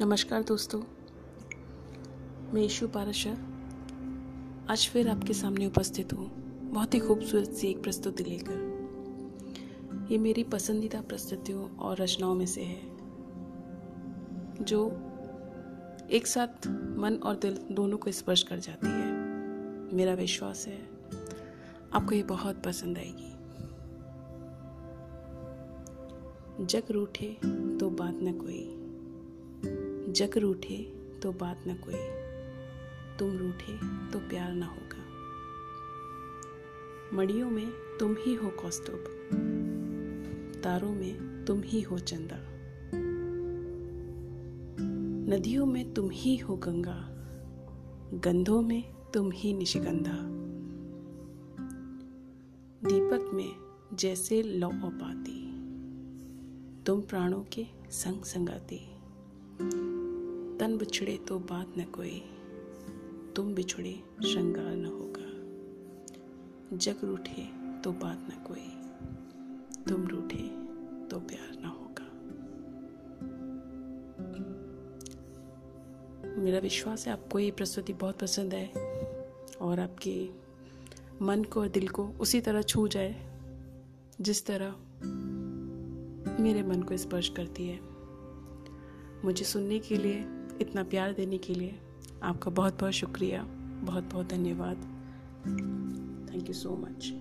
नमस्कार दोस्तों, मैं ईशु पारशा आज फिर आपके सामने उपस्थित हूँ, बहुत ही खूबसूरत सी एक प्रस्तुति लेकर। ये मेरी पसंदीदा प्रस्तुतियों और रचनाओं में से है, जो एक साथ मन और दिल दोनों को स्पर्श कर जाती है। मेरा विश्वास है, आपको ये बहुत पसंद आएगी। जग रूठे तो बात न कोई। जग रूठे तो बात न कोई, तुम रूठे तो प्यार न होगा। मड़ियों में तुम ही हो कौस्तुभ, तारों में तुम ही हो चंदा। नदियों में तुम ही हो गंगा, गंधों में तुम ही निशिगंधा। दीपक में जैसे लौ पाती तुम प्राणों के संग संगाती। तन बिछड़े तो बात न कोई, तुम बिछड़े श्रृंगार न होगा। जग रूठे तो बात न कोई, तुम रूठे तो प्यार न होगा। मेरा विश्वास है आपको ये प्रस्तुति बहुत पसंद है और आपके मन को और दिल को उसी तरह छू जाए, जिस तरह मेरे मन को स्पर्श करती है। मुझे सुनने के लिए इतना प्यार देने के लिए आपका बहुत बहुत शुक्रिया बहुत बहुत धन्यवाद। Thank you so much